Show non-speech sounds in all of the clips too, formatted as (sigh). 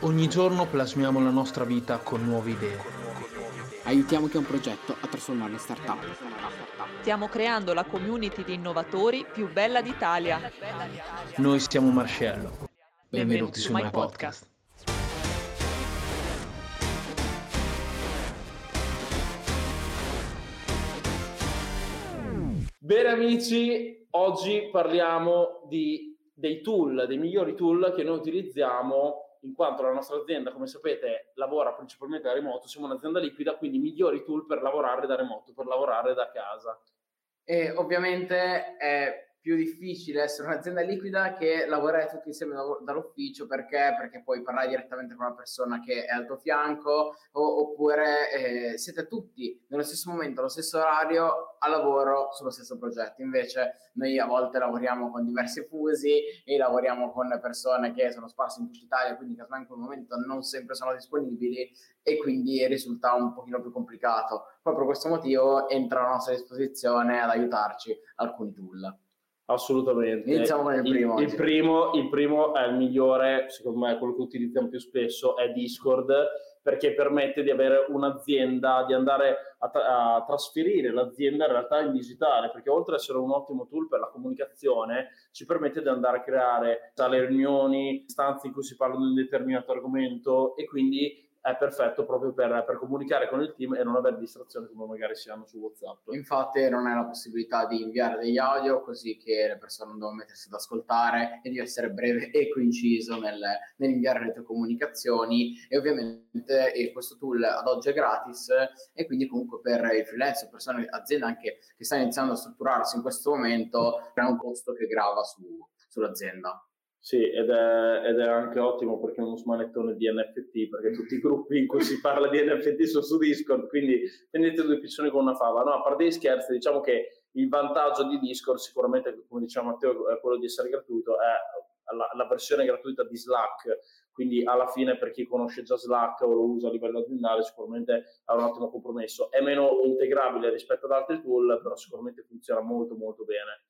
Ogni giorno plasmiamo la nostra vita con nuove idee. Aiutiamo chi ha un progetto a trasformarlo in startup. Stiamo creando la community di innovatori più bella d'Italia. Noi siamo Marcello. Benvenuti, Benvenuti su My Podcast. Bene amici, oggi parliamo di, dei tool, dei migliori tool che noi utilizziamo in quanto la nostra azienda, come sapete, lavora principalmente da remoto, siamo un'azienda liquida, quindi migliori tool per lavorare da remoto, per lavorare da casa. E ovviamente è più difficile essere un'azienda liquida che lavorare tutti insieme da- dall'ufficio perché? Perché puoi parlare direttamente con una persona che è al tuo fianco o- oppure eh, siete tutti nello stesso momento, allo stesso orario a lavoro sullo stesso progetto. Invece noi a volte lavoriamo con diversi fusi e lavoriamo con persone che sono sparse in tutta Italia, quindi casomai in quel momento non sempre sono disponibili e quindi risulta un pochino più complicato. Proprio per questo motivo entra a nostra disposizione ad aiutarci alcuni tool. Assolutamente. Iniziamo con il primo Il, oggi. primo, il primo è il migliore, secondo me, quello che utilizziamo più spesso, è Discord, perché permette di avere un'azienda, di andare a, tra- a trasferire l'azienda in realtà in digitale, perché oltre ad essere un ottimo tool per la comunicazione, ci permette di andare a creare sale riunioni, stanze in cui si parla di un determinato argomento e quindi è perfetto proprio per, per comunicare con il team e non avere distrazioni come magari si hanno su WhatsApp. Infatti non hai la possibilità di inviare degli audio così che le persone non devono mettersi ad ascoltare e devi essere breve e coinciso nel, nell'inviare le tue comunicazioni e ovviamente eh, questo tool ad oggi è gratis e quindi comunque per i freelance persone, aziende anche che stanno iniziando a strutturarsi in questo momento è un costo che grava su- sull'azienda. Sì, ed è, ed è anche ottimo perché è uno smanettone di NFT, perché tutti i gruppi in cui si (laughs) parla di NFT sono su Discord, quindi prendete due piccioni con una fava. No, a parte gli scherzi, diciamo che il vantaggio di Discord sicuramente, come diceva Matteo, è quello di essere gratuito, è la, la versione gratuita di Slack, quindi alla fine per chi conosce già Slack o lo usa a livello aziendale sicuramente ha un ottimo compromesso. È meno integrabile rispetto ad altri tool, però sicuramente funziona molto molto bene.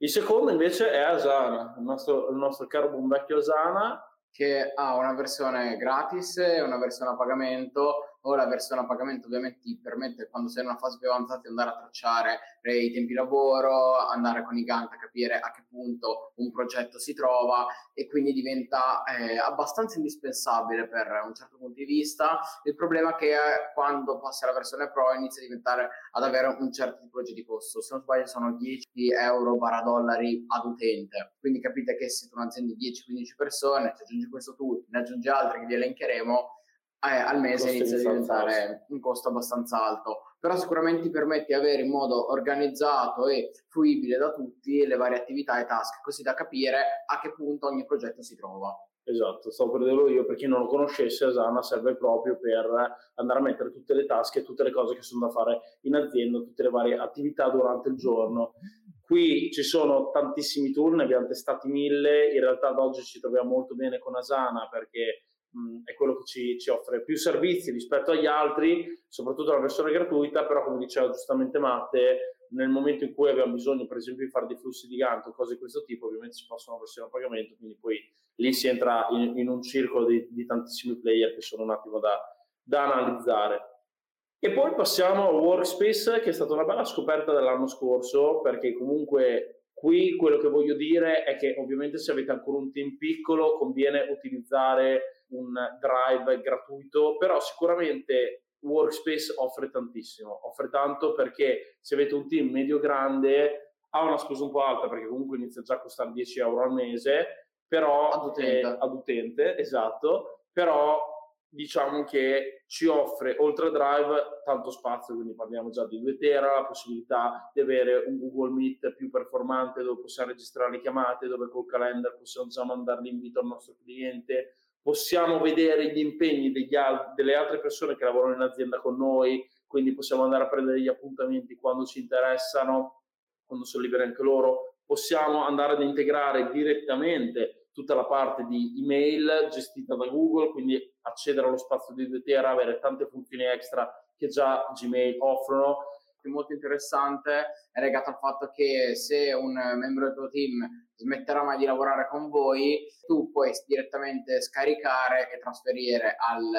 Il secondo invece è Asana, il nostro, il nostro caro buon vecchio Asana. che ha una versione gratis e una versione a pagamento o la versione a pagamento ovviamente ti permette quando sei in una fase più avanzata di andare a tracciare eh, i tempi lavoro, andare con i Gantt a capire a che punto un progetto si trova e quindi diventa eh, abbastanza indispensabile per un certo punto di vista. Il problema è che eh, quando passi alla versione Pro inizia a diventare ad avere un certo tipologia di costo. Se non sbaglio sono 10 euro barra dollari ad utente. Quindi capite che se siete un'azienda di 10-15 persone, se aggiungi questo tool, ne aggiungi altri che vi elencheremo, eh, al mese inizia a diventare un costo abbastanza alto. Però sicuramente ti permette di avere in modo organizzato e fruibile da tutti le varie attività e task, così da capire a che punto ogni progetto si trova. Esatto, stavo per dirlo io, per chi non lo conoscesse, Asana serve proprio per andare a mettere tutte le tasche, tutte le cose che sono da fare in azienda, tutte le varie attività durante il giorno. Qui ci sono tantissimi tool, ne abbiamo testati mille, in realtà ad oggi ci troviamo molto bene con Asana perché mh, è quello che ci, ci offre più servizi rispetto agli altri, soprattutto la versione gratuita, però come diceva giustamente Matte, nel momento in cui abbiamo bisogno per esempio di fare dei flussi di Gantt o cose di questo tipo, ovviamente si possono versione a pagamento, quindi poi lì si entra in, in un circolo di, di tantissimi player che sono un attimo da, da analizzare. E poi passiamo a Workspace, che è stata una bella scoperta dell'anno scorso, perché comunque qui quello che voglio dire è che ovviamente se avete ancora un team piccolo conviene utilizzare un drive gratuito, però sicuramente Workspace offre tantissimo, offre tanto perché se avete un team medio-grande ha una spesa un po' alta perché comunque inizia già a costare 10 euro al mese, però Ad utente. eh, ad utente, esatto, però diciamo che ci offre oltre a Drive tanto spazio, quindi parliamo già di 2 tera, la possibilità di avere un Google Meet più performante dove possiamo registrare le chiamate, dove col calendar possiamo già mandare l'invito al nostro cliente, possiamo vedere gli impegni al- delle altre persone che lavorano in azienda con noi, quindi possiamo andare a prendere gli appuntamenti quando ci interessano, quando sono liberi anche loro, possiamo andare ad integrare direttamente tutta la parte di email gestita da Google, quindi accedere allo spazio di 2 tera, avere tante funzioni extra che già Gmail offrono. molto interessante è legato al fatto che se un membro del tuo team smetterà mai di lavorare con voi, tu puoi direttamente scaricare e trasferire al,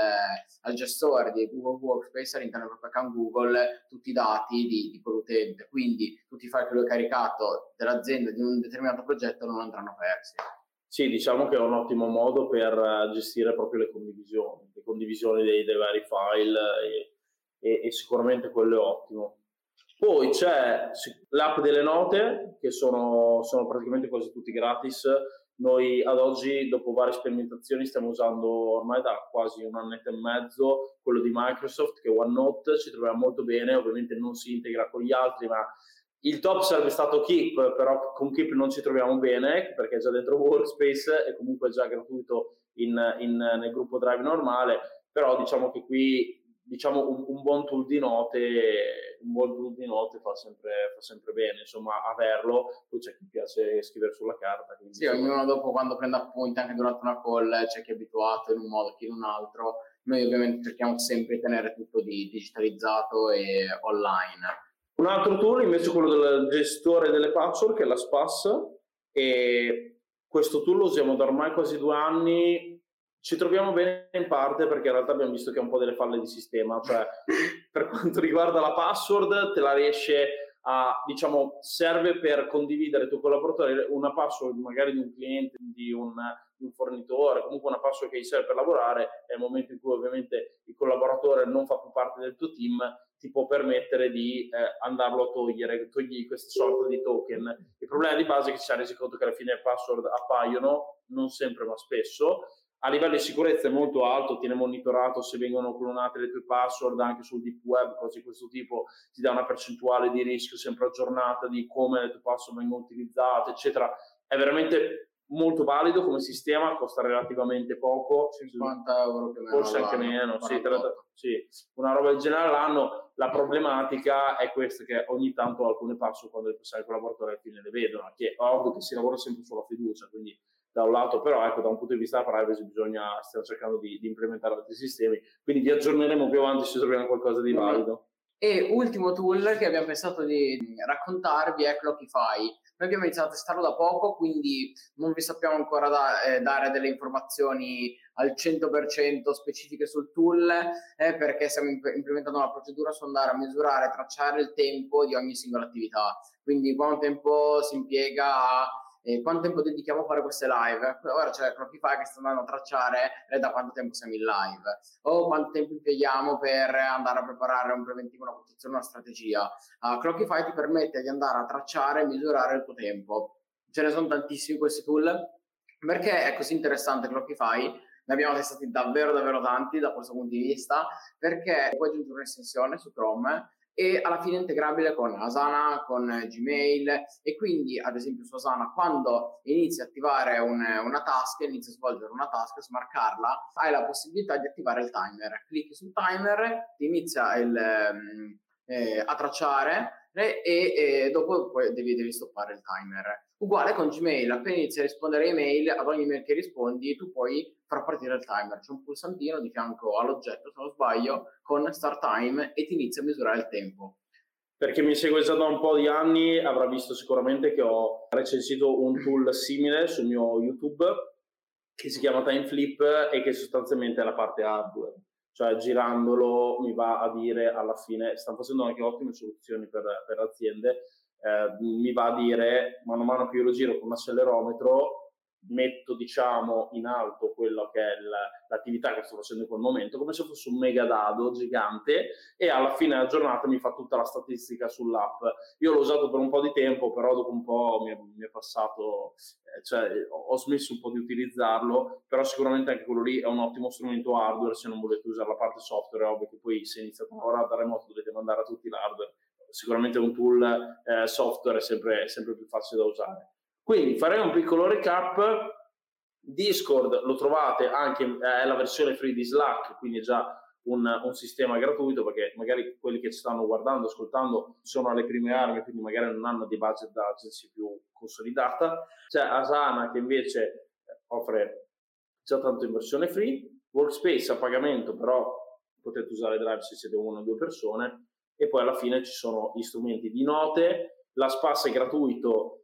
al gestore di Google Workspace all'interno del proprio account Google tutti i dati di, di quell'utente. Quindi tutti i file che lui ha caricato dell'azienda di un determinato progetto non andranno persi. Sì, diciamo che è un ottimo modo per eh, gestire proprio le condivisioni, le condivisioni dei, dei vari file e, e, e, sicuramente quello è ottimo. Poi c'è l'app delle note, che sono, sono praticamente quasi tutti gratis. Noi ad oggi, dopo varie sperimentazioni, stiamo usando ormai da quasi un annetto e mezzo quello di Microsoft, che è OneNote, ci troviamo molto bene, ovviamente non si integra con gli altri, ma il top sarebbe stato Keep, però con Keep non ci troviamo bene perché è già dentro Workspace e comunque è già gratuito in, in, nel gruppo Drive normale, però diciamo che qui diciamo un, un, buon tool di note, un buon tool di note fa sempre, fa sempre bene, insomma, averlo. Poi c'è chi piace scrivere sulla carta. Sì, ognuno dopo quando prende appunti, anche durante una call, c'è chi è abituato in un modo, chi in un altro. Noi ovviamente cerchiamo sempre di tenere tutto di digitalizzato e online. Un altro tool invece è quello del gestore delle password, che è la SPAS, e questo tool lo usiamo da ormai quasi due anni. Ci troviamo bene in parte perché in realtà abbiamo visto che ha un po' delle falle di sistema, cioè (laughs) per quanto riguarda la password te la riesce a, diciamo, serve per condividere il tuo collaboratore una password magari di un cliente, di un, di un fornitore, comunque una password che gli serve per lavorare, è il momento in cui ovviamente il collaboratore non fa più parte del tuo team, ti può permettere di eh, andarlo a togliere, togli questa sorta di token. Il problema di base è che ci è resi conto che alla fine le password appaiono, non sempre ma spesso, a livello di sicurezza è molto alto, tiene monitorato se vengono clonate le tue password anche sul deep web, cose di questo tipo, ti dà una percentuale di rischio sempre aggiornata di come le tue password vengono utilizzate, eccetera. È veramente molto valido come sistema, costa relativamente poco, 50 euro più o meno forse anche meno, sì, 30, sì, una roba del genere all'anno. La problematica è questa che ogni tanto alcune password quando le passare ai collaboratori alla fine le vedono, che è ovvio che si lavora sempre sulla fiducia, quindi da un lato però ecco da un punto di vista privacy bisogna, stiamo cercando di, di implementare altri sistemi, quindi vi aggiorneremo più avanti se troviamo qualcosa di valido. E ultimo tool che abbiamo pensato di raccontarvi è Clockify. Noi abbiamo iniziato a testarlo da poco, quindi non vi sappiamo ancora da, eh, dare delle informazioni al 100% specifiche sul tool, eh, perché stiamo imp- implementando una procedura su andare a misurare tracciare il tempo di ogni singola attività. Quindi quanto tempo si impiega a eh, quanto tempo dedichiamo a fare queste live. Ora c'è Clockify che sta andando a tracciare eh, da quanto tempo siamo in live o quanto tempo impieghiamo per andare a preparare un preventivo, una protezione, una strategia. Uh, Clockify ti permette di andare a tracciare e misurare il tuo tempo. Ce ne sono tantissimi questi tool. Perché è così interessante Clockify? Ne abbiamo testati davvero davvero tanti da questo punto di vista perché puoi aggiungere un'estensione su Chrome e alla fine integrabile con Asana, con Gmail e quindi ad esempio su Asana quando inizi a attivare un, una task, inizi a svolgere una task, smarcarla, hai la possibilità di attivare il timer. Clicchi sul timer, ti inizia il, ehm, eh, a tracciare e, e, dopo poi devi, devi stoppare il timer. Uguale con Gmail, appena inizi a rispondere a email, ad ogni email che rispondi, tu puoi far partire il timer. C'è un pulsantino di fianco all'oggetto, se non sbaglio, con start time e ti inizia a misurare il tempo. Per chi mi segue già da un po' di anni avrà visto sicuramente che ho recensito un tool simile sul mio YouTube che si chiama TimeFlip e che sostanzialmente è la parte hardware. Cioè girandolo mi va a dire alla fine, stanno facendo anche ottime soluzioni per, per aziende, eh, mi va a dire mano a mano che io lo giro con un accelerometro metto diciamo in alto quello che è l'attività che sto facendo in quel momento come se fosse un mega dado gigante e alla fine della giornata mi fa tutta la statistica sull'app io l'ho usato per un po' di tempo però dopo un po' mi è, mi è passato eh, cioè ho smesso un po' di utilizzarlo però sicuramente anche quello lì è un ottimo strumento hardware se non volete usare la parte software è ovvio che poi se iniziate ora da remoto dovete mandare a tutti l'hardware sicuramente un tool eh, software è sempre, è sempre più facile da usare. Quindi farei un piccolo recap. Discord lo trovate anche, è la versione free di Slack, quindi è già un, un, sistema gratuito perché magari quelli che ci stanno guardando, ascoltando sono alle prime armi, quindi magari non hanno di budget da agency più consolidata. C'è Asana che invece offre già tanto in versione free, Workspace a pagamento, però potete usare Drive se siete una o due persone e poi alla fine ci sono gli strumenti di note, la SPAS è gratuito,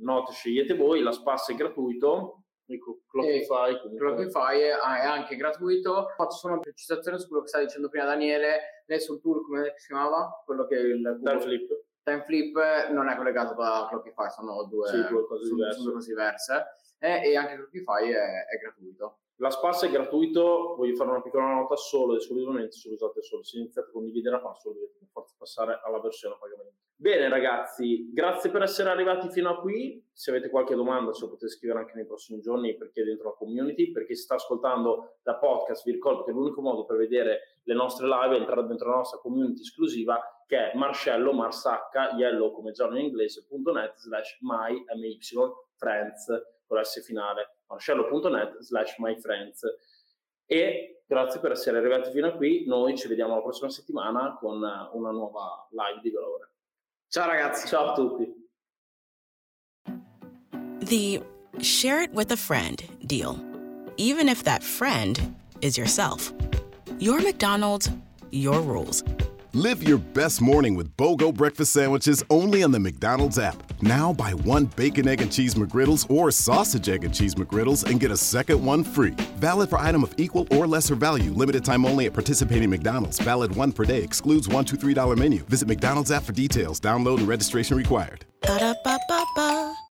note scegliete voi, la SPAS è gratuito, ecco, Clockify, Clockify è anche gratuito. Faccio solo una precisazione su quello che stava dicendo prima Daniele, lei sul tool come si chiamava? Quello che il Time Flip. Time Flip non è collegato da Clockify, sono due, sì, due cose sono, diverse. Sono cose diverse. Eh, e anche Clockify è, è gratuito. La SPAS è gratuito, voglio fare una piccola nota solo esclusivamente se usate solo. Se iniziate a condividere la password dovete per forza passare alla versione a. Bene ragazzi, grazie per essere arrivati fino a qui. Se avete qualche domanda ce lo potete scrivere anche nei prossimi giorni perché è dentro la community. Per chi sta ascoltando da podcast vi ricordo che l'unico modo per vedere le nostre live è entrare dentro la nostra community esclusiva che è Marcello, Marsacca, yellow come giallo in inglese.net slash my, my, friends con l'S finale marcello.net slash myfriends e grazie per essere arrivati fino a qui noi ci vediamo la prossima settimana con una nuova live di valore ciao ragazzi. Ciao a tutti. The share it with a friend deal. Even if that friend is yourself. Your mcdonald's your rules Live your best morning with BOGO breakfast sandwiches only on the McDonald's app. Now buy one bacon, egg, and cheese McGriddles or sausage, egg, and cheese McGriddles and get a second one free. Valid for item of equal or lesser value. Limited time only at participating McDonald's. Valid one per day. Excludes one, two, three dollar menu. Visit McDonald's app for details. Download and registration required.